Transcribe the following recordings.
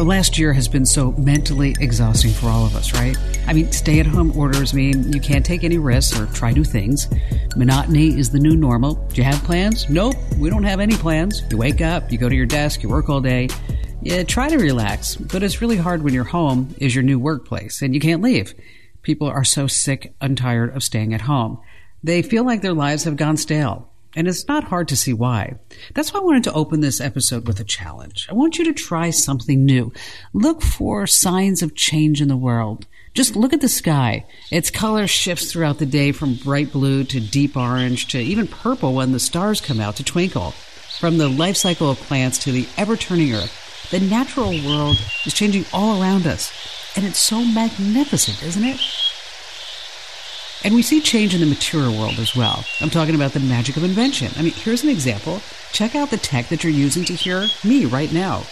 the last year has been so mentally exhausting for all of us, right? I mean, stay at home orders mean you can't take any risks or try new things. Monotony is the new normal. Do you have plans? Nope, we don't have any plans. You wake up, you go to your desk, you work all day. Yeah, try to relax, but it's really hard when your home is your new workplace and you can't leave. People are so sick and tired of staying at home. They feel like their lives have gone stale. And it's not hard to see why. That's why I wanted to open this episode with a challenge. I want you to try something new. Look for signs of change in the world. Just look at the sky. Its color shifts throughout the day from bright blue to deep orange to even purple when the stars come out to twinkle. From the life cycle of plants to the ever turning earth, the natural world is changing all around us. And it's so magnificent, isn't it? And we see change in the material world as well. I'm talking about the magic of invention. I mean, here's an example. Check out the tech that you're using to hear me right now.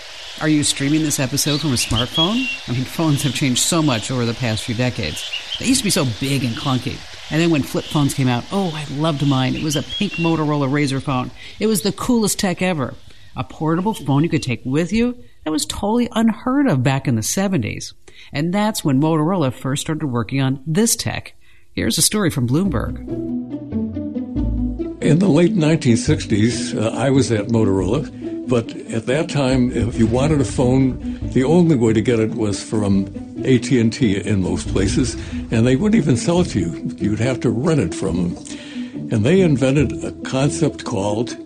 Are you streaming this episode from a smartphone? I mean, phones have changed so much over the past few decades. They used to be so big and clunky. And then when flip phones came out, oh, I loved mine. It was a pink Motorola Razr phone. It was the coolest tech ever. A portable phone you could take with you? That was totally unheard of back in the 70s. And that's when Motorola first started working on this tech. Here's a story from Bloomberg. In the late 1960s, uh, I was at Motorola, but at that time, if you wanted a phone, the only way to get it was from AT&T in most places, and they wouldn't even sell it to you. You'd have to rent it from them. And they invented a concept called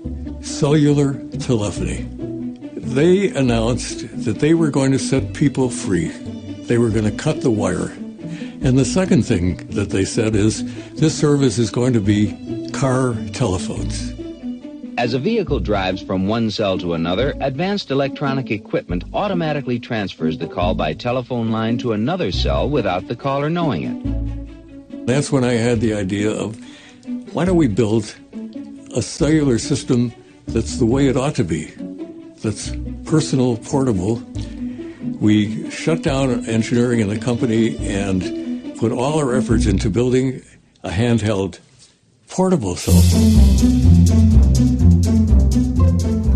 cellular telephony. They announced that they were going to set people free. They were going to cut the wire and the second thing that they said is this service is going to be car telephones. As a vehicle drives from one cell to another, advanced electronic equipment automatically transfers the call by telephone line to another cell without the caller knowing it. That's when I had the idea of why don't we build a cellular system that's the way it ought to be, that's personal, portable. We shut down engineering in the company and put all our efforts into building a handheld portable cell phone.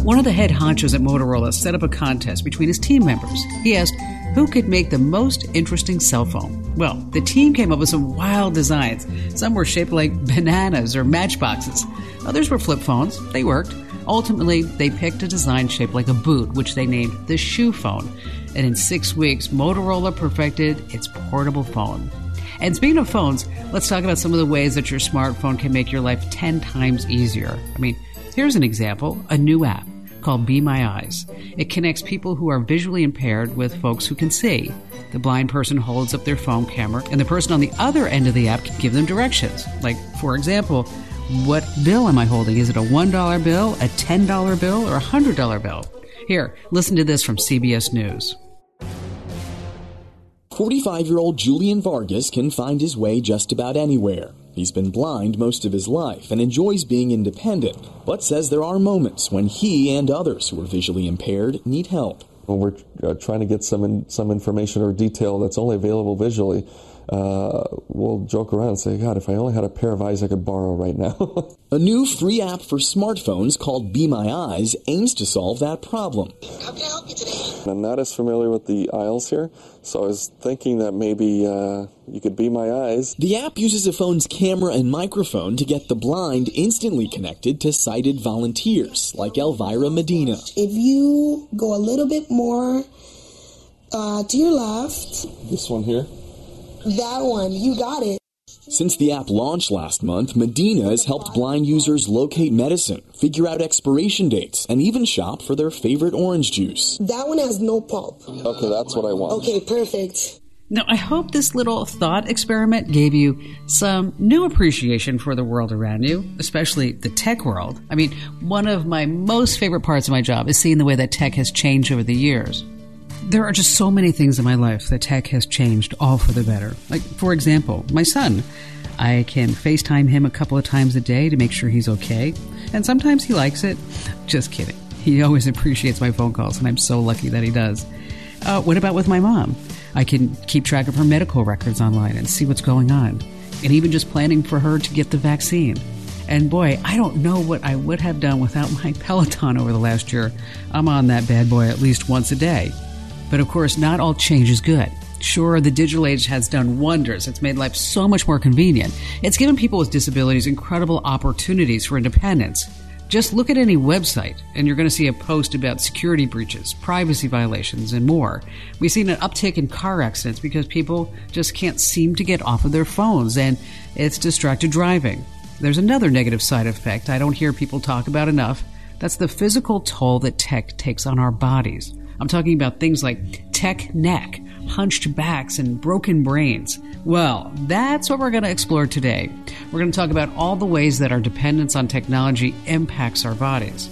One of the head honchos at Motorola set up a contest between his team members. He asked who could make the most interesting cell phone. Well, the team came up with some wild designs. Some were shaped like bananas or matchboxes. Others were flip phones. They worked. Ultimately, they picked a design shaped like a boot, which they named the shoe phone. And in six weeks, Motorola perfected its portable phone. And speaking of phones, let's talk about some of the ways that your smartphone can make your life 10 times easier. I mean, here's an example a new app called Be My Eyes. It connects people who are visually impaired with folks who can see. The blind person holds up their phone camera, and the person on the other end of the app can give them directions. Like, for example, what bill am I holding? Is it a $1 bill, a $10 bill, or a $100 bill? Here, listen to this from CBS News. 45 year old Julian Vargas can find his way just about anywhere. He's been blind most of his life and enjoys being independent, but says there are moments when he and others who are visually impaired need help. When we're uh, trying to get some, in, some information or detail that's only available visually, uh, we'll joke around and say, God, if I only had a pair of eyes I could borrow right now. a new free app for smartphones called Be My Eyes aims to solve that problem. How can I help you today? I'm not as familiar with the aisles here, so I was thinking that maybe uh, you could be my eyes. The app uses a phone's camera and microphone to get the blind instantly connected to sighted volunteers like Elvira Medina. If you go a little bit more uh, to your left, this one here. That one, you got it. Since the app launched last month, Medina has helped blind users locate medicine, figure out expiration dates, and even shop for their favorite orange juice. That one has no pulp. Okay, that's what I want. Okay, perfect. Now, I hope this little thought experiment gave you some new appreciation for the world around you, especially the tech world. I mean, one of my most favorite parts of my job is seeing the way that tech has changed over the years. There are just so many things in my life that tech has changed all for the better. Like, for example, my son. I can FaceTime him a couple of times a day to make sure he's okay, and sometimes he likes it. Just kidding. He always appreciates my phone calls, and I'm so lucky that he does. Uh, what about with my mom? I can keep track of her medical records online and see what's going on, and even just planning for her to get the vaccine. And boy, I don't know what I would have done without my Peloton over the last year. I'm on that bad boy at least once a day. But of course, not all change is good. Sure, the digital age has done wonders. It's made life so much more convenient. It's given people with disabilities incredible opportunities for independence. Just look at any website, and you're going to see a post about security breaches, privacy violations, and more. We've seen an uptick in car accidents because people just can't seem to get off of their phones, and it's distracted driving. There's another negative side effect I don't hear people talk about enough. That's the physical toll that tech takes on our bodies. I'm talking about things like tech neck, hunched backs, and broken brains. Well, that's what we're going to explore today. We're going to talk about all the ways that our dependence on technology impacts our bodies.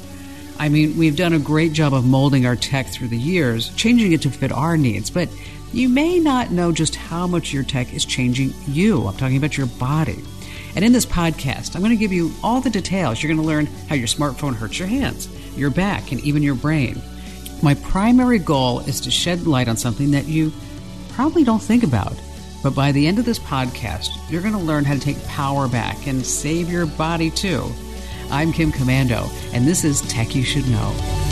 I mean, we've done a great job of molding our tech through the years, changing it to fit our needs, but you may not know just how much your tech is changing you. I'm talking about your body. And in this podcast, I'm going to give you all the details. You're going to learn how your smartphone hurts your hands, your back, and even your brain. My primary goal is to shed light on something that you probably don't think about. But by the end of this podcast, you're going to learn how to take power back and save your body too. I'm Kim Komando, and this is Tech You Should Know.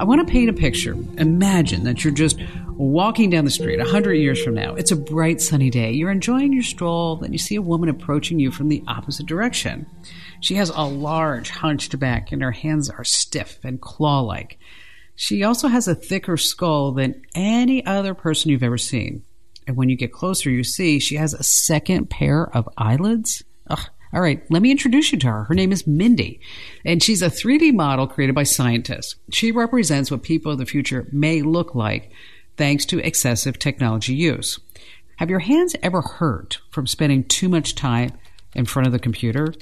I want to paint a picture. Imagine that you're just walking down the street 100 years from now. It's a bright sunny day. You're enjoying your stroll, then you see a woman approaching you from the opposite direction. She has a large hunched back and her hands are stiff and claw like. She also has a thicker skull than any other person you've ever seen. And when you get closer, you see she has a second pair of eyelids. Ugh, all right, let me introduce you to her. Her name is Mindy, and she's a 3D model created by scientists. She represents what people of the future may look like thanks to excessive technology use. Have your hands ever hurt from spending too much time in front of the computer?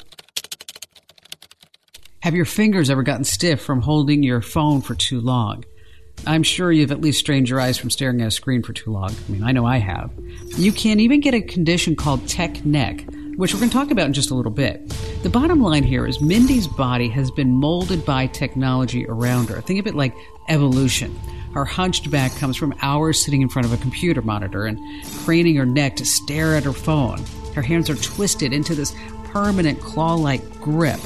Have your fingers ever gotten stiff from holding your phone for too long? I'm sure you've at least strained your eyes from staring at a screen for too long. I mean, I know I have. You can even get a condition called tech neck which we're going to talk about in just a little bit. The bottom line here is Mindy's body has been molded by technology around her. Think of it like evolution. Her hunched back comes from hours sitting in front of a computer monitor and craning her neck to stare at her phone. Her hands are twisted into this permanent claw like grip.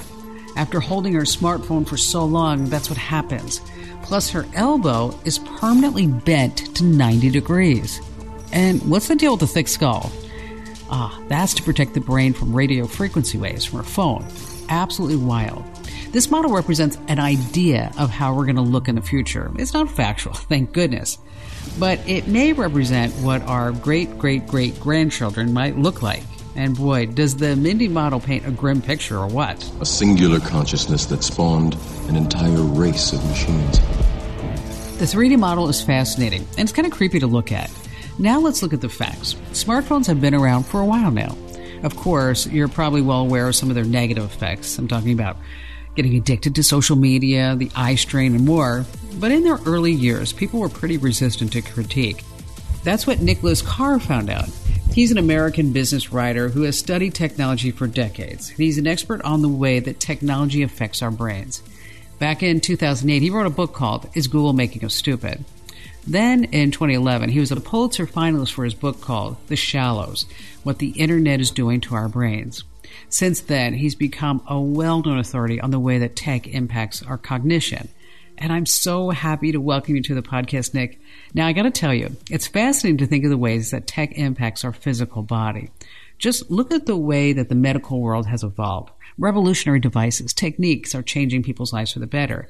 After holding her smartphone for so long, that's what happens. Plus, her elbow is permanently bent to 90 degrees. And what's the deal with the thick skull? Ah, that's to protect the brain from radio frequency waves from our phone. Absolutely wild. This model represents an idea of how we're going to look in the future. It's not factual, thank goodness. But it may represent what our great great great grandchildren might look like. And boy, does the Mindy model paint a grim picture or what? A singular consciousness that spawned an entire race of machines. The 3D model is fascinating, and it's kind of creepy to look at. Now let's look at the facts. Smartphones have been around for a while now. Of course, you're probably well aware of some of their negative effects. I'm talking about getting addicted to social media, the eye strain, and more. But in their early years, people were pretty resistant to critique. That's what Nicholas Carr found out. He's an American business writer who has studied technology for decades. He's an expert on the way that technology affects our brains. Back in 2008, he wrote a book called Is Google Making Us Stupid? Then in 2011, he was a Pulitzer finalist for his book called The Shallows What the Internet is Doing to Our Brains. Since then, he's become a well known authority on the way that tech impacts our cognition. And I'm so happy to welcome you to the podcast, Nick. Now, I got to tell you, it's fascinating to think of the ways that tech impacts our physical body. Just look at the way that the medical world has evolved. Revolutionary devices, techniques are changing people's lives for the better.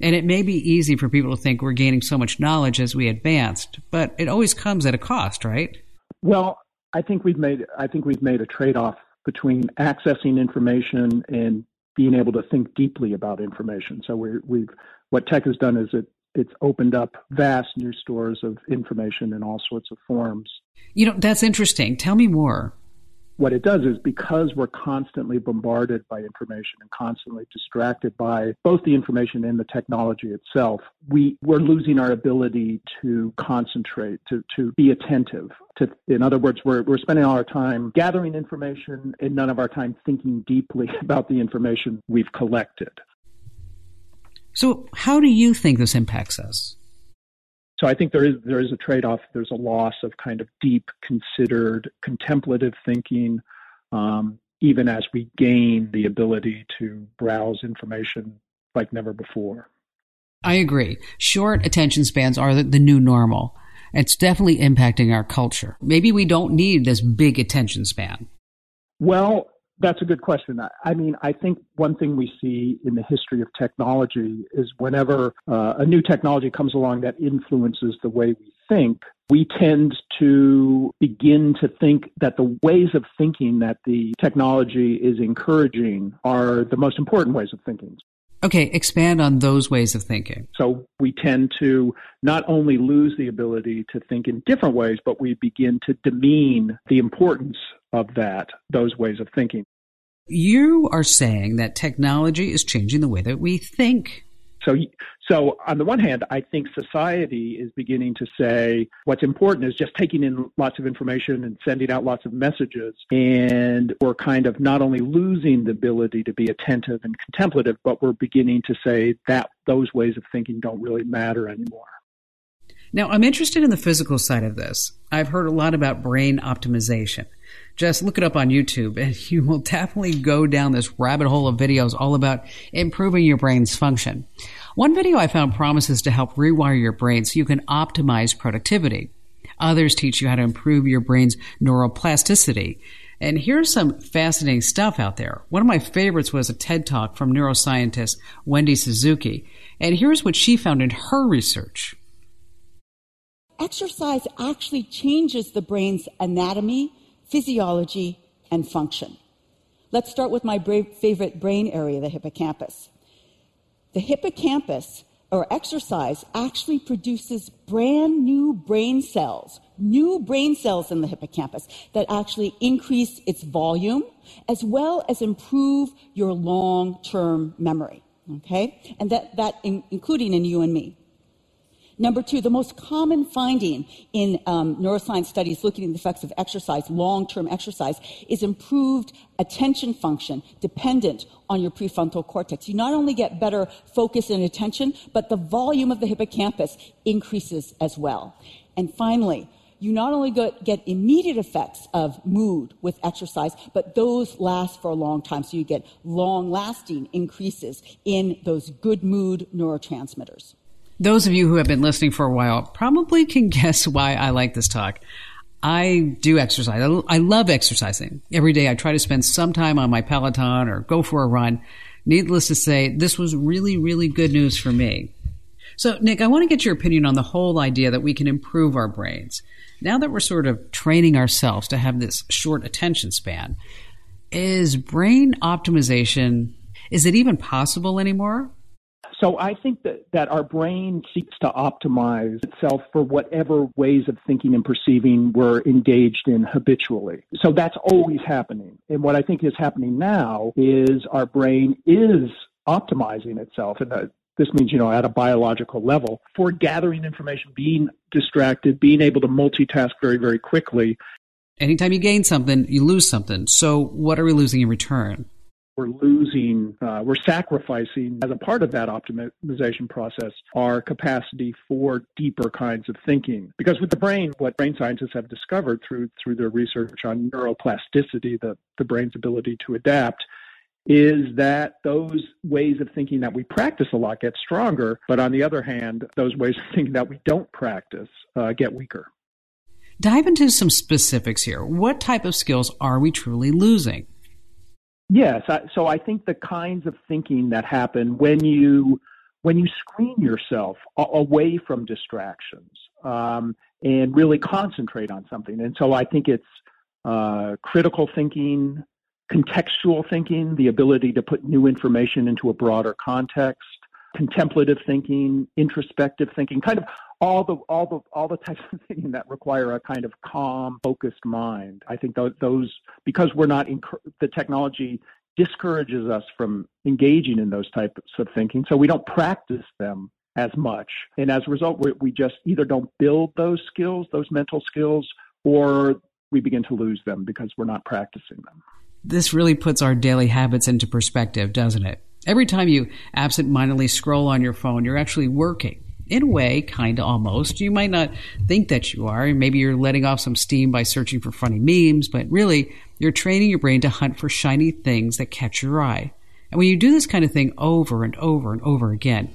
And it may be easy for people to think we're gaining so much knowledge as we advanced, but it always comes at a cost, right? Well, I think we've made I think we've made a trade-off between accessing information and being able to think deeply about information. So we we've what tech has done is it it's opened up vast new stores of information in all sorts of forms. You know, that's interesting. Tell me more. What it does is because we're constantly bombarded by information and constantly distracted by both the information and the technology itself, we, we're losing our ability to concentrate, to, to be attentive. To, in other words, we're, we're spending all our time gathering information and none of our time thinking deeply about the information we've collected. So, how do you think this impacts us? So I think there is there is a trade off. There's a loss of kind of deep, considered, contemplative thinking, um, even as we gain the ability to browse information like never before. I agree. Short attention spans are the, the new normal. It's definitely impacting our culture. Maybe we don't need this big attention span. Well, that's a good question. I mean, I think one thing we see in the history of technology is whenever uh, a new technology comes along that influences the way we think, we tend to begin to think that the ways of thinking that the technology is encouraging are the most important ways of thinking. Okay, expand on those ways of thinking. So we tend to not only lose the ability to think in different ways, but we begin to demean the importance of that, those ways of thinking. You are saying that technology is changing the way that we think. So, so on the one hand, I think society is beginning to say what's important is just taking in lots of information and sending out lots of messages. And we're kind of not only losing the ability to be attentive and contemplative, but we're beginning to say that those ways of thinking don't really matter anymore. Now, I'm interested in the physical side of this. I've heard a lot about brain optimization. Just look it up on YouTube and you will definitely go down this rabbit hole of videos all about improving your brain's function. One video I found promises to help rewire your brain so you can optimize productivity. Others teach you how to improve your brain's neuroplasticity. And here's some fascinating stuff out there. One of my favorites was a TED talk from neuroscientist Wendy Suzuki. And here's what she found in her research. Exercise actually changes the brain's anatomy, physiology, and function. Let's start with my favorite brain area, the hippocampus. The hippocampus, or exercise, actually produces brand new brain cells, new brain cells in the hippocampus that actually increase its volume as well as improve your long term memory. Okay? And that, that in, including in you and me. Number two, the most common finding in um, neuroscience studies looking at the effects of exercise, long term exercise, is improved attention function dependent on your prefrontal cortex. You not only get better focus and attention, but the volume of the hippocampus increases as well. And finally, you not only get immediate effects of mood with exercise, but those last for a long time. So you get long lasting increases in those good mood neurotransmitters. Those of you who have been listening for a while probably can guess why I like this talk. I do exercise. I love exercising. Every day I try to spend some time on my Peloton or go for a run. Needless to say, this was really, really good news for me. So, Nick, I want to get your opinion on the whole idea that we can improve our brains. Now that we're sort of training ourselves to have this short attention span, is brain optimization, is it even possible anymore? So I think that, that our brain seeks to optimize itself for whatever ways of thinking and perceiving we're engaged in habitually. So that's always happening. And what I think is happening now is our brain is optimizing itself. And the, this means, you know, at a biological level for gathering information, being distracted, being able to multitask very, very quickly. Anytime you gain something, you lose something. So what are we losing in return? We're losing, uh, we're sacrificing as a part of that optimization process our capacity for deeper kinds of thinking. Because with the brain, what brain scientists have discovered through through their research on neuroplasticity, the, the brain's ability to adapt, is that those ways of thinking that we practice a lot get stronger, but on the other hand, those ways of thinking that we don't practice uh, get weaker. Dive into some specifics here. What type of skills are we truly losing? Yes, so I think the kinds of thinking that happen when you when you screen yourself away from distractions um, and really concentrate on something, and so I think it's uh, critical thinking, contextual thinking, the ability to put new information into a broader context, contemplative thinking, introspective thinking, kind of all the all the all the types of thinking that require a kind of calm, focused mind. I think those, those because we're not the technology discourages us from engaging in those types of thinking, so we don't practice them as much, and as a result, we, we just either don't build those skills, those mental skills, or we begin to lose them because we're not practicing them. This really puts our daily habits into perspective, doesn't it? Every time you absentmindedly scroll on your phone, you're actually working in a way, kind of almost. You might not think that you are. Maybe you're letting off some steam by searching for funny memes, but really, you're training your brain to hunt for shiny things that catch your eye. And when you do this kind of thing over and over and over again,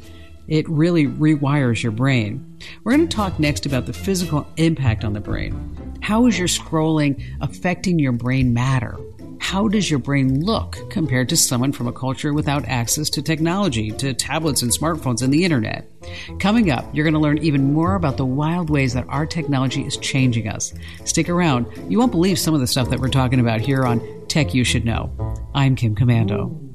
it really rewires your brain. We're going to talk next about the physical impact on the brain. How is your scrolling affecting your brain matter? How does your brain look compared to someone from a culture without access to technology, to tablets and smartphones and the internet? Coming up, you're going to learn even more about the wild ways that our technology is changing us. Stick around. You won't believe some of the stuff that we're talking about here on Tech You Should Know. I'm Kim Komando.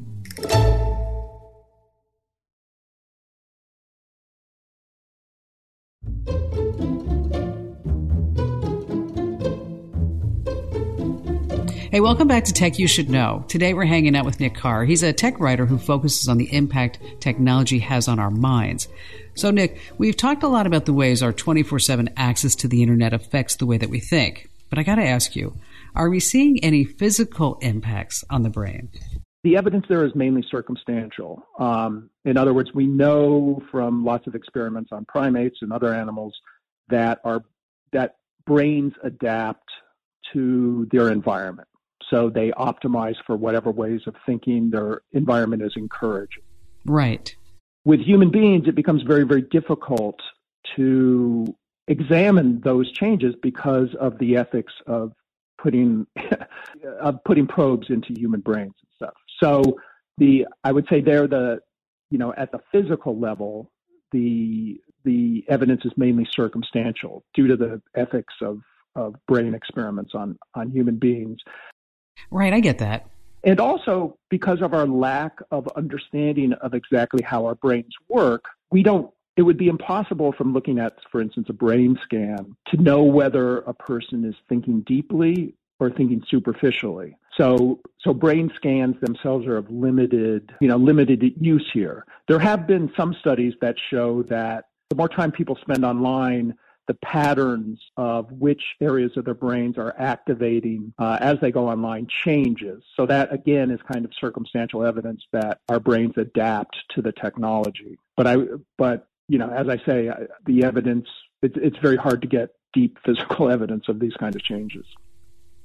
Hey, welcome back to Tech You Should Know. Today we're hanging out with Nick Carr. He's a tech writer who focuses on the impact technology has on our minds. So, Nick, we've talked a lot about the ways our 24 7 access to the internet affects the way that we think. But I got to ask you, are we seeing any physical impacts on the brain? The evidence there is mainly circumstantial. Um, in other words, we know from lots of experiments on primates and other animals that our that brains adapt to their environment. So they optimize for whatever ways of thinking their environment is encouraging. Right. With human beings, it becomes very, very difficult to examine those changes because of the ethics of putting of putting probes into human brains and stuff. So the I would say there the you know at the physical level the the evidence is mainly circumstantial due to the ethics of of brain experiments on on human beings. Right, I get that. And also because of our lack of understanding of exactly how our brains work, we don't it would be impossible from looking at, for instance, a brain scan to know whether a person is thinking deeply or thinking superficially. So, so brain scans themselves are of limited, you know, limited use here. There have been some studies that show that the more time people spend online, the patterns of which areas of their brains are activating uh, as they go online changes. So that again is kind of circumstantial evidence that our brains adapt to the technology. But I, but you know, as I say, the evidence it's it's very hard to get deep physical evidence of these kind of changes.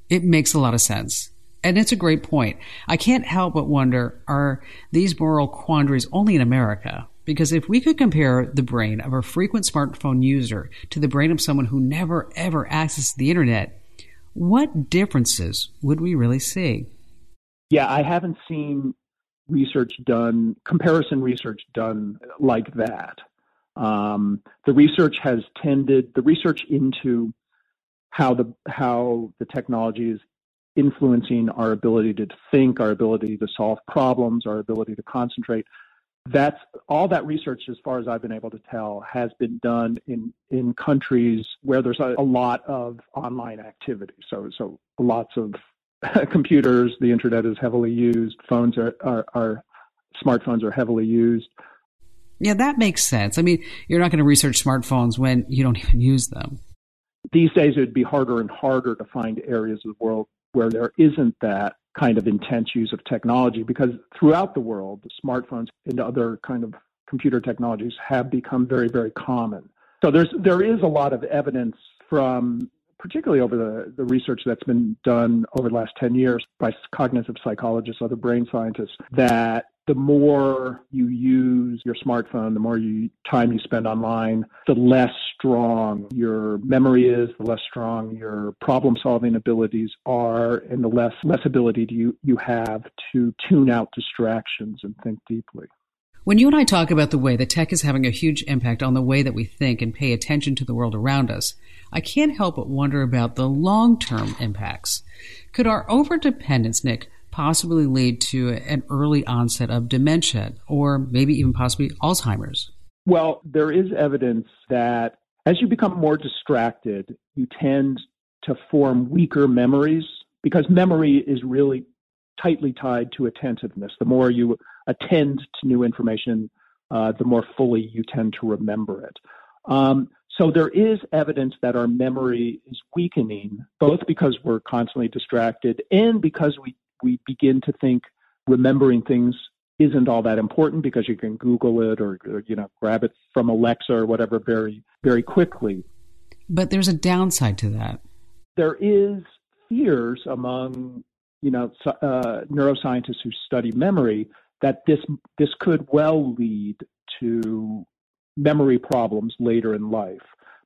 It makes a lot of sense. And it's a great point. I can't help but wonder are these moral quandaries only in America? Because if we could compare the brain of a frequent smartphone user to the brain of someone who never ever accesses the internet, what differences would we really see? Yeah, I haven't seen research done, comparison research done like that. Um, the research has tended, the research into how the how the technology is influencing our ability to think, our ability to solve problems, our ability to concentrate that's all that research, as far as I've been able to tell, has been done in in countries where there's a, a lot of online activity. So so lots of computers, the internet is heavily used, phones are, are, are smartphones are heavily used. Yeah, that makes sense. I mean, you're not going to research smartphones when you don't even use them. These days, it would be harder and harder to find areas of the world where there isn't that kind of intense use of technology because throughout the world, smartphones and other kind of computer technologies have become very, very common. So there's there is a lot of evidence from particularly over the, the research that's been done over the last 10 years by cognitive psychologists, other brain scientists, that the more you use your smartphone, the more you, time you spend online, the less strong your memory is, the less strong your problem solving abilities are, and the less, less ability do you, you have to tune out distractions and think deeply. When you and I talk about the way that tech is having a huge impact on the way that we think and pay attention to the world around us, I can't help but wonder about the long term impacts. Could our overdependence, Nick, possibly lead to an early onset of dementia or maybe even possibly Alzheimer's? Well, there is evidence that As you become more distracted, you tend to form weaker memories because memory is really tightly tied to attentiveness. The more you attend to new information, uh, the more fully you tend to remember it. Um, so there is evidence that our memory is weakening, both because we're constantly distracted and because we, we begin to think remembering things isn't all that important because you can Google it or, or you know grab it from Alexa or whatever very very quickly. But there's a downside to that. There is fears among you know uh, neuroscientists who study memory that this this could well lead to memory problems later in life.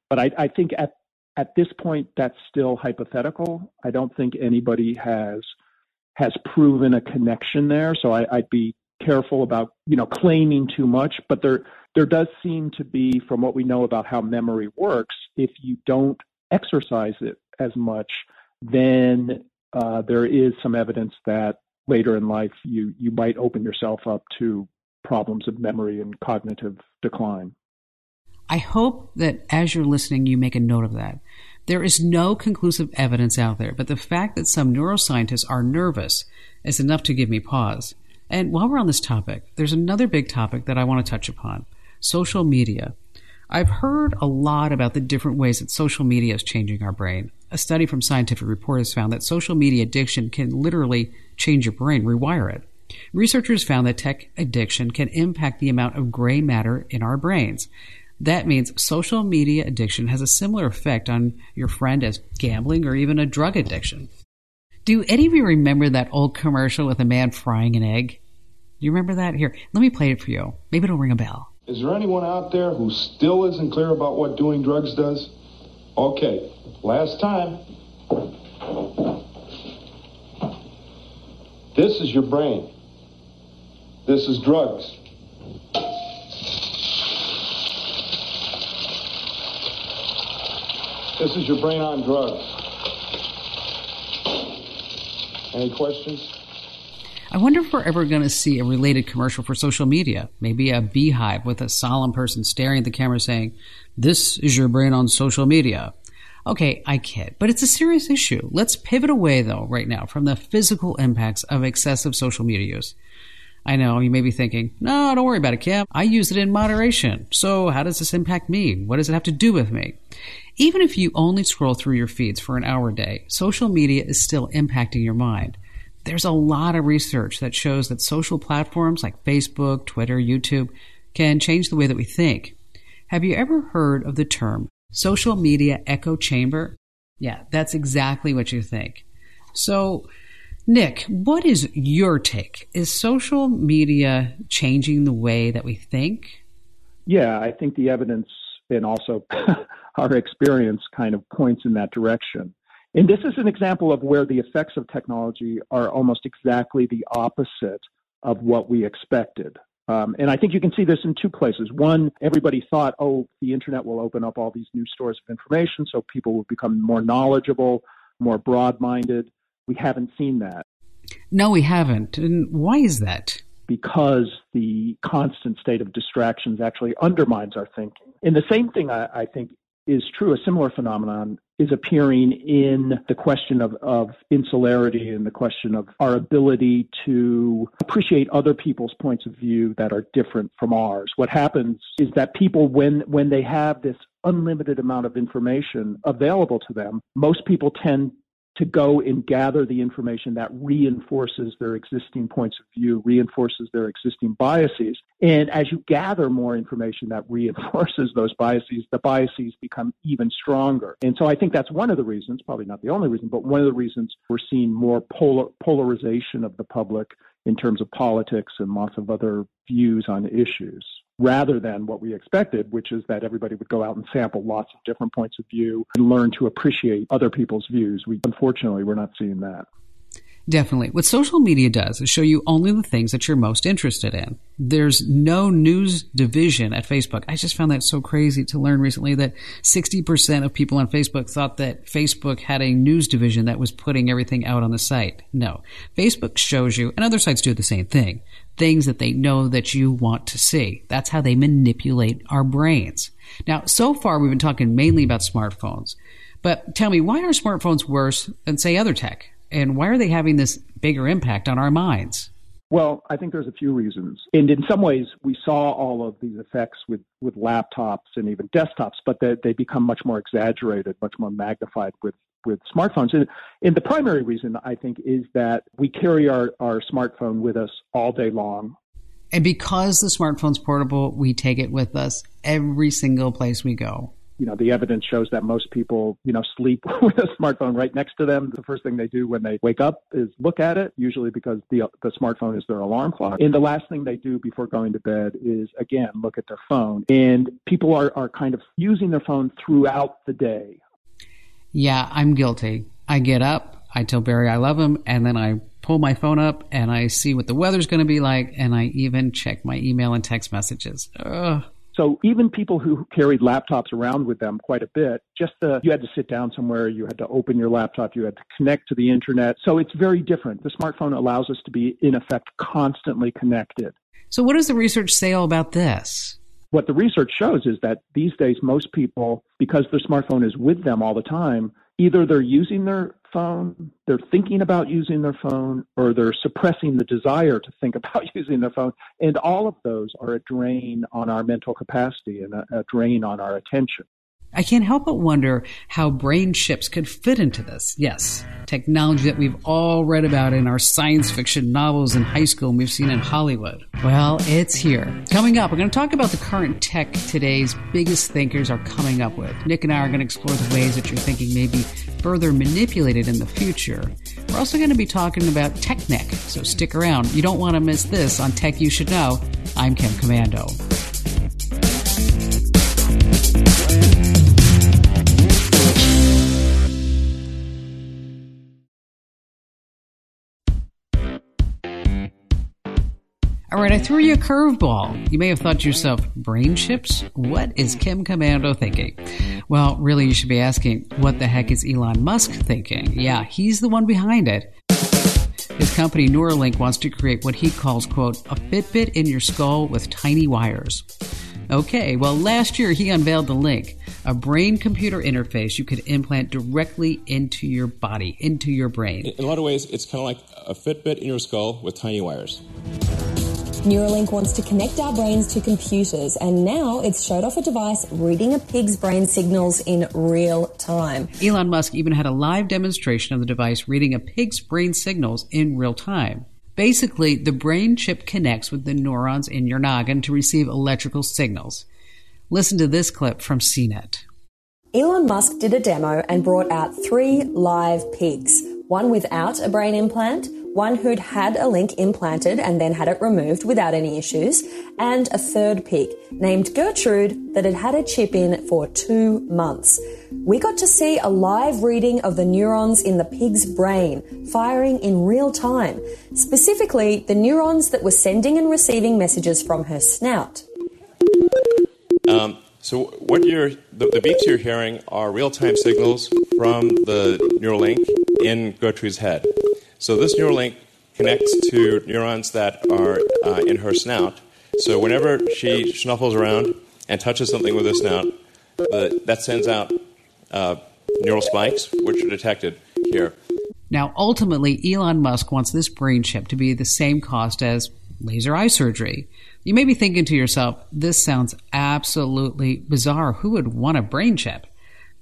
But I, I think at at this point that's still hypothetical. I don't think anybody has has proven a connection there. So I, would be careful about you know claiming too much. But there there does seem to be, from what we know about how memory works, if you don't exercise it as much, then uh, there is some evidence that later in life you you might open yourself up to problems of memory and cognitive decline. I hope that as you're listening, you make a note of that. There is no conclusive evidence out there, but the fact that some neuroscientists are nervous is enough to give me pause. And while we're on this topic, there's another big topic that I want to touch upon social media. I've heard a lot about the different ways that social media is changing our brain. A study from Scientific Report has found that social media addiction can literally change your brain, rewire it. Researchers found that tech addiction can impact the amount of gray matter in our brains. That means social media addiction has a similar effect on your friend as gambling or even a drug addiction. Do any of you remember that old commercial with a man frying an egg? You remember that? Here, let me play it for you. Maybe it'll ring a bell. Is there anyone out there who still isn't clear about what doing drugs does? Okay, last time. This is your brain. This is drugs. This is your brain on drugs. Any questions? I wonder if we're ever going to see a related commercial for social media. Maybe a beehive with a solemn person staring at the camera saying, This is your brain on social media. Okay, I kid, but it's a serious issue. Let's pivot away, though, right now from the physical impacts of excessive social media use. I know you may be thinking, no, don't worry about it, Kim. I use it in moderation. So, how does this impact me? What does it have to do with me? Even if you only scroll through your feeds for an hour a day, social media is still impacting your mind there's a lot of research that shows that social platforms like Facebook, Twitter, YouTube can change the way that we think. Have you ever heard of the term social media echo chamber? Yeah, that's exactly what you think. So, Nick, what is your take? Is social media changing the way that we think? Yeah, I think the evidence and also our experience kind of points in that direction. And this is an example of where the effects of technology are almost exactly the opposite of what we expected. Um, and I think you can see this in two places. One, everybody thought, oh, the internet will open up all these new stores of information, so people will become more knowledgeable, more broad minded. We haven't seen that. No, we haven't. And why is that? Because the constant state of distractions actually undermines our thinking. And the same thing I, I think is true, a similar phenomenon is appearing in the question of, of insularity and the question of our ability to appreciate other people's points of view that are different from ours. What happens is that people, when, when they have this unlimited amount of information available to them, most people tend to go and gather the information that reinforces their existing points of view, reinforces their existing biases. And as you gather more information that reinforces those biases, the biases become even stronger. And so I think that's one of the reasons, probably not the only reason, but one of the reasons we're seeing more polar, polarization of the public in terms of politics and lots of other views on issues rather than what we expected, which is that everybody would go out and sample lots of different points of view and learn to appreciate other people's views. We unfortunately we're not seeing that. Definitely. What social media does is show you only the things that you're most interested in. There's no news division at Facebook. I just found that so crazy to learn recently that 60% of people on Facebook thought that Facebook had a news division that was putting everything out on the site. No. Facebook shows you, and other sites do the same thing, things that they know that you want to see. That's how they manipulate our brains. Now, so far we've been talking mainly about smartphones. But tell me, why are smartphones worse than, say, other tech? And why are they having this bigger impact on our minds? Well, I think there's a few reasons. And in some ways, we saw all of these effects with, with laptops and even desktops, but they, they become much more exaggerated, much more magnified with, with smartphones. And, and the primary reason, I think, is that we carry our, our smartphone with us all day long. And because the smartphone's portable, we take it with us every single place we go you know, the evidence shows that most people, you know, sleep with a smartphone right next to them. The first thing they do when they wake up is look at it, usually because the, the smartphone is their alarm clock. And the last thing they do before going to bed is, again, look at their phone. And people are, are kind of using their phone throughout the day. Yeah, I'm guilty. I get up, I tell Barry I love him, and then I pull my phone up and I see what the weather's going to be like, and I even check my email and text messages. Ugh. So even people who carried laptops around with them quite a bit, just the, you had to sit down somewhere, you had to open your laptop, you had to connect to the internet. So it's very different. The smartphone allows us to be, in effect, constantly connected. So what does the research say all about this? What the research shows is that these days, most people, because their smartphone is with them all the time, either they're using their phone, they're thinking about using their phone, or they're suppressing the desire to think about using their phone. And all of those are a drain on our mental capacity and a, a drain on our attention. I can't help but wonder how brain chips could fit into this. Yes, technology that we've all read about in our science fiction novels in high school and we've seen in Hollywood. Well, it's here. Coming up, we're going to talk about the current tech today's biggest thinkers are coming up with. Nick and I are going to explore the ways that your thinking may be further manipulated in the future. We're also going to be talking about TechNeck, so stick around. You don't want to miss this on Tech You Should Know. I'm Kim Komando. All right, I threw you a curveball. You may have thought to yourself, brain chips? What is Kim Komando thinking? Well, really, you should be asking, what the heck is Elon Musk thinking? Yeah, he's the one behind it. His company Neuralink wants to create what he calls, quote, a Fitbit in your skull with tiny wires. Okay, well, last year he unveiled the Link, a brain computer interface you could implant directly into your body, into your brain. In a lot of ways, it's kind of like a Fitbit in your skull with tiny wires. Neuralink wants to connect our brains to computers, and now it's showed off a device reading a pig's brain signals in real time. Elon Musk even had a live demonstration of the device reading a pig's brain signals in real time. Basically, the brain chip connects with the neurons in your noggin to receive electrical signals. Listen to this clip from CNET. Elon Musk did a demo and brought out three live pigs one without a brain implant, one who'd had a link implanted and then had it removed without any issues, and a third pig named Gertrude that had had a chip in for two months. We got to see a live reading of the neurons in the pig's brain firing in real time, specifically the neurons that were sending and receiving messages from her snout. Um, so what you're the, the beeps you're hearing are real-time signals from the neural link in Gertrude's head. So this neural link connects to neurons that are uh, in her snout. So whenever she snuffles around and touches something with her snout, that sends out uh, neural spikes, which are detected here. Now, ultimately, Elon Musk wants this brain chip to be the same cost as laser eye surgery. You may be thinking to yourself, this sounds absolutely bizarre. Who would want a brain chip?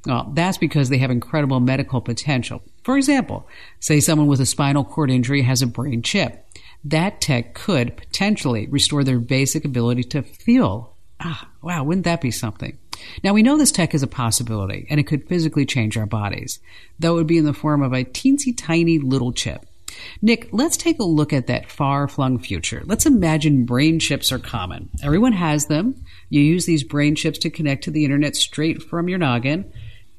Well, that's because they have incredible medical potential. For example, say someone with a spinal cord injury has a brain chip. That tech could potentially restore their basic ability to feel. Ah, wow, wouldn't that be something? Now, we know this tech is a possibility and it could physically change our bodies, though it would be in the form of a teensy tiny little chip. Nick, let's take a look at that far flung future. Let's imagine brain chips are common. Everyone has them. You use these brain chips to connect to the internet straight from your noggin.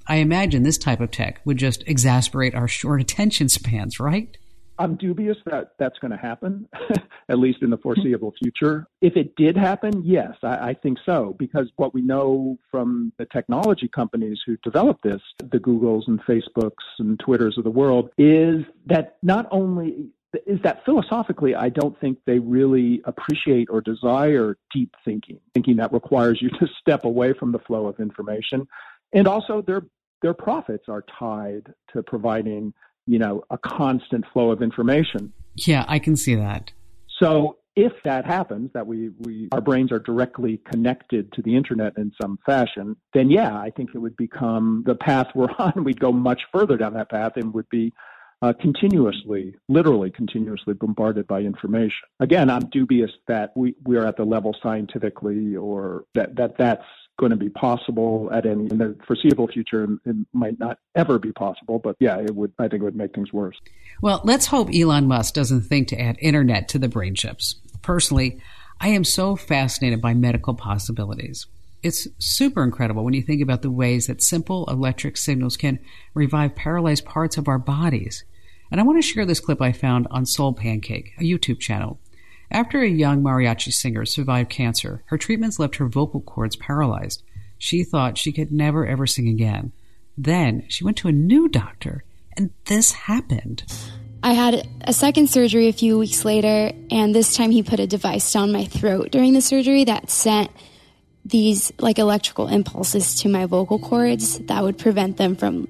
I imagine this type of tech would just exasperate our short attention spans, right? I'm dubious that that's going to happen, at least in the foreseeable future. If it did happen, yes, I, I, think so, because what we know from the technology companies who developed this, the Googles and Facebooks and Twitters of the world, is that not only is that philosophically, I don't think they really appreciate or desire deep thinking, thinking that requires you to step away from the flow of information. And also, their their profits are tied to providing, you know, a constant flow of information. Yeah, I can see that. So if that happens, that we, we our brains are directly connected to the internet in some fashion, then yeah, I think it would become the path we're on. We'd go much further down that path and would be uh, continuously, literally continuously bombarded by information. Again, I'm dubious that we, we are at the level scientifically or that, that that's going to be possible at any in the foreseeable future. It might not ever be possible, but yeah, it would. I think it would make things worse. Well, let's hope Elon Musk doesn't think to add internet to the brain chips. Personally, I am so fascinated by medical possibilities. It's super incredible when you think about the ways that simple electric signals can revive paralyzed parts of our bodies. And I want to share this clip I found on Soul Pancake, a YouTube channel. After a young mariachi singer survived cancer, her treatments left her vocal cords paralyzed. She thought she could never ever sing again. Then she went to a new doctor, and this happened. I had a second surgery a few weeks later, and this time he put a device down my throat during the surgery that sent these like electrical impulses to my vocal cords that would prevent them from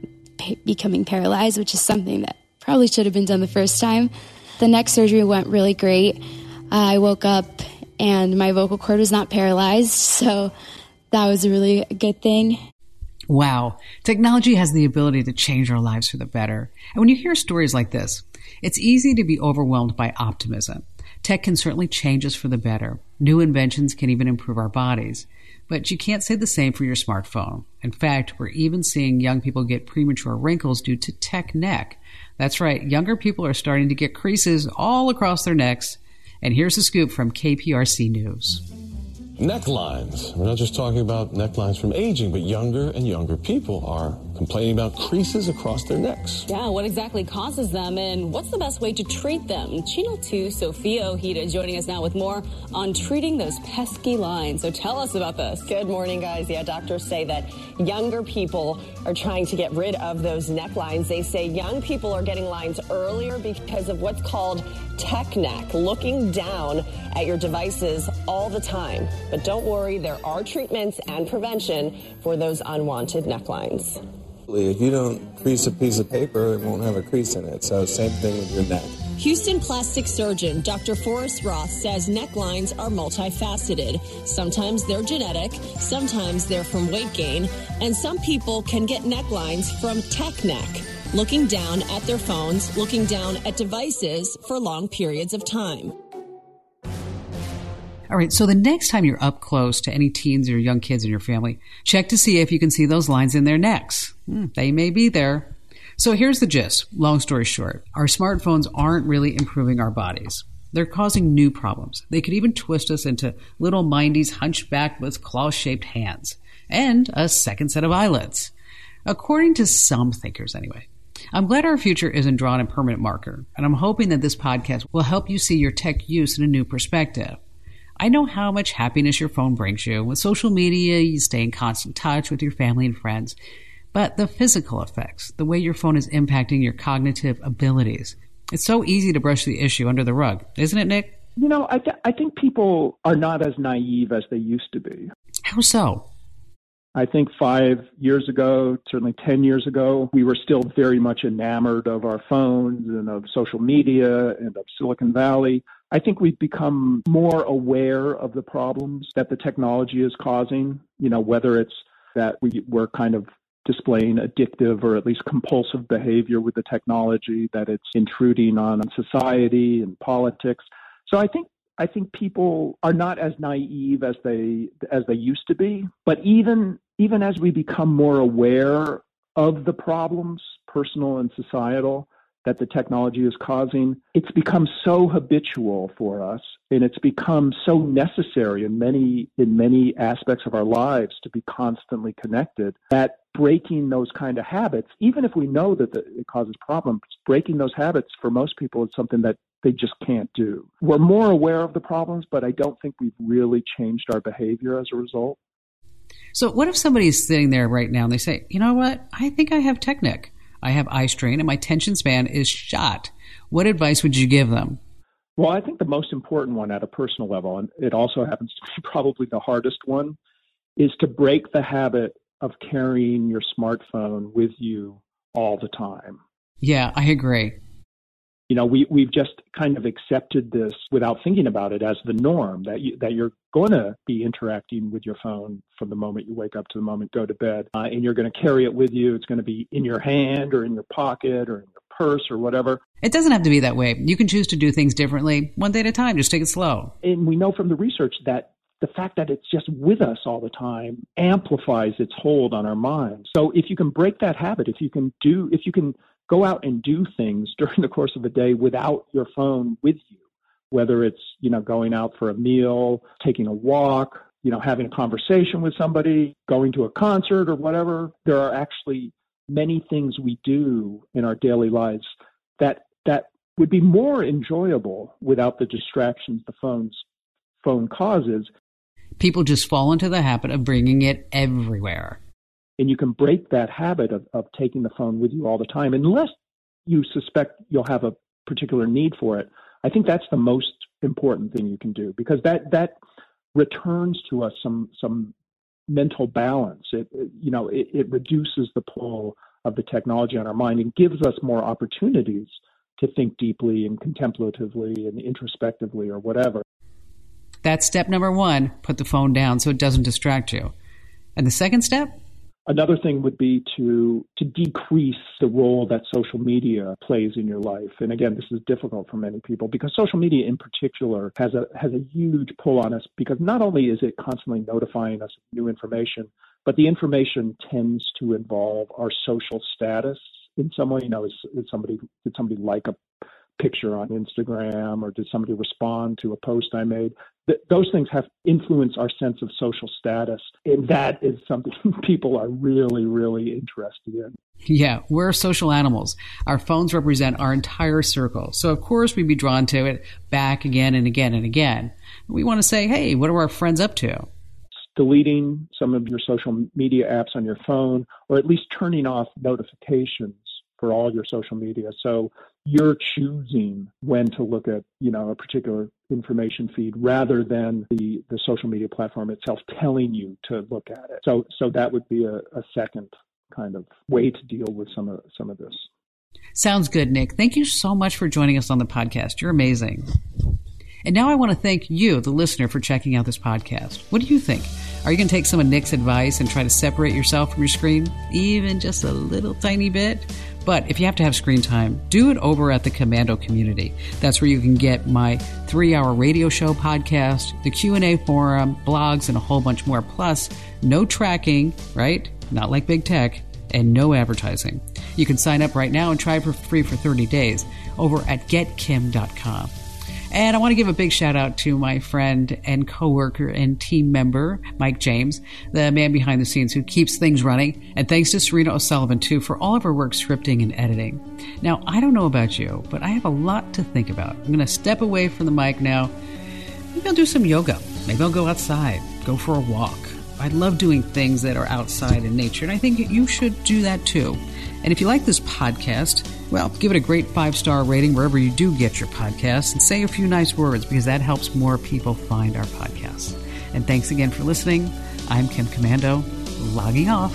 becoming paralyzed, which is something that probably should have been done the first time. The next surgery went really great. I woke up and my vocal cord was not paralyzed, so that was a really good thing. Wow. Technology has the ability to change our lives for the better. And when you hear stories like this, it's easy to be overwhelmed by optimism. Tech can certainly change us for the better. New inventions can even improve our bodies. But you can't say the same for your smartphone. In fact, we're even seeing young people get premature wrinkles due to tech neck. That's right, younger people are starting to get creases all across their necks. And here's a scoop from KPRC News. Necklines. We're not just talking about necklines from aging, but younger and younger people are complaining about creases across their necks. Yeah, what exactly causes them and what's the best way to treat them? Channel 2, Sophia Ojeda joining us now with more on treating those pesky lines. So tell us about this. Good morning, guys. Yeah, doctors say that younger people are trying to get rid of those necklines. They say young people are getting lines earlier because of what's called tech neck, looking down at your devices all the time. But don't worry, there are treatments and prevention for those unwanted necklines. If you don't crease a piece of paper, it won't have a crease in it. So same thing with your neck. Houston plastic surgeon Dr. Forrest Roth says necklines are multifaceted. Sometimes they're genetic, sometimes they're from weight gain, and some people can get necklines from tech neck, looking down at their phones, looking down at devices for long periods of time. All right, so the next time you're up close to any teens or young kids in your family, check to see if you can see those lines in their necks. Hmm, they may be there. So here's the gist. Long story short, our smartphones aren't really improving our bodies. They're causing new problems. They could even twist us into little mindies hunchbacked with claw shaped hands and a second set of eyelids. According to some thinkers, anyway. I'm glad our future isn't drawn in permanent marker, and I'm hoping that this podcast will help you see your tech use in a new perspective. I know how much happiness your phone brings you. With social media, you stay in constant touch with your family and friends. But the physical effects, the way your phone is impacting your cognitive abilities, it's so easy to brush the issue under the rug, isn't it, Nick? You know, I, th- I think people are not as naive as they used to be. How so? I think five years ago, certainly 10 years ago, we were still very much enamored of our phones and of social media and of Silicon Valley. I think we've become more aware of the problems that the technology is causing, you know, whether it's that we, we're kind of displaying addictive or at least compulsive behavior with the technology, that it's intruding on society and politics. So I think I think people are not as naive as they as they used to be. But even even as we become more aware of the problems, personal and societal, that the technology is causing, it's become so habitual for us and it's become so necessary in many in many aspects of our lives to be constantly connected that breaking those kind of habits, even if we know that the, it causes problems, breaking those habits for most people is something that they just can't do. We're more aware of the problems, but I don't think we've really changed our behavior as a result. So, what if somebody's sitting there right now and they say, you know what, I think I have tech neck. I have eye strain and my tension span is shot. What advice would you give them? Well, I think the most important one at a personal level, and it also happens to be probably the hardest one, is to break the habit of carrying your smartphone with you all the time. Yeah, I agree. You know, we we've just kind of accepted this without thinking about it as the norm that you, that you're going to be interacting with your phone from the moment you wake up to the moment you go to bed, uh, and you're going to carry it with you. It's going to be in your hand or in your pocket or in your purse or whatever. It doesn't have to be that way. You can choose to do things differently, one day at a time. Just take it slow. And we know from the research that the fact that it's just with us all the time amplifies its hold on our minds. So if you can break that habit, if you can do, if you can go out and do things during the course of a day without your phone with you, whether it's, you know, going out for a meal, taking a walk, you know, having a conversation with somebody, going to a concert or whatever, there are actually many things we do in our daily lives that that would be more enjoyable without the distractions the phone's phone causes. People just fall into the habit of bringing it everywhere. And you can break that habit of, of taking the phone with you all the time, unless you suspect you'll have a particular need for it. I think that's the most important thing you can do because that that returns to us some some mental balance. It, it you know it, it reduces the pull of the technology on our mind and gives us more opportunities to think deeply and contemplatively and introspectively or whatever. That's step number one put the phone down so it doesn't distract you. And the second step? Another thing would be to to decrease the role that social media plays in your life. And again, this is difficult for many people because social media in particular has a has a huge pull on us because not only is it constantly notifying us of new information, but the information tends to involve our social status in some way. You know, is, is somebody did somebody like a picture on Instagram or did somebody respond to a post I made? Th- those things have influence our sense of social status, and that is something people are really, really interested in. Yeah, we're social animals. Our phones represent our entire circle. So, of course, we'd be drawn to it back again and again and again. We want to say, hey, what are our friends up to? Deleting some of your social media apps on your phone, or at least turning off notifications for all your social media. So you're choosing when to look at, you know, a particular information feed rather than the, the social media platform itself telling you to look at it. So so that would be a, a second kind of way to deal with some of some of this. Sounds good, Nick. Thank you so much for joining us on the podcast. You're amazing. And now I want to thank you, the listener, for checking out this podcast. What do you think? Are you going to take some of Nick's advice and try to separate yourself from your screen, even just a little tiny bit? But if you have to have screen time, do it over at the Komando community. That's where you can get my three-hour radio show podcast, the Q&A forum, blogs, and a whole bunch more. Plus, no tracking, right? Not like big tech, and no advertising. You can sign up right now and try for free for 30 days over at getkim.com. And I want to give a big shout out to my friend and coworker and team member, Mike James, the man behind the scenes who keeps things running. And thanks to Serena O'Sullivan, too, for all of her work scripting and editing. Now, I don't know about you, but I have a lot to think about. I'm going to step away from the mic now. Maybe I'll do some yoga. Maybe I'll go outside, go for a walk. I love doing things that are outside in nature, and I think you should do that too. And if you like this podcast, well, give it a great five star rating wherever you do get your podcasts and say a few nice words because that helps more people find our podcasts. And thanks again for listening. I'm Kim Komando, logging off.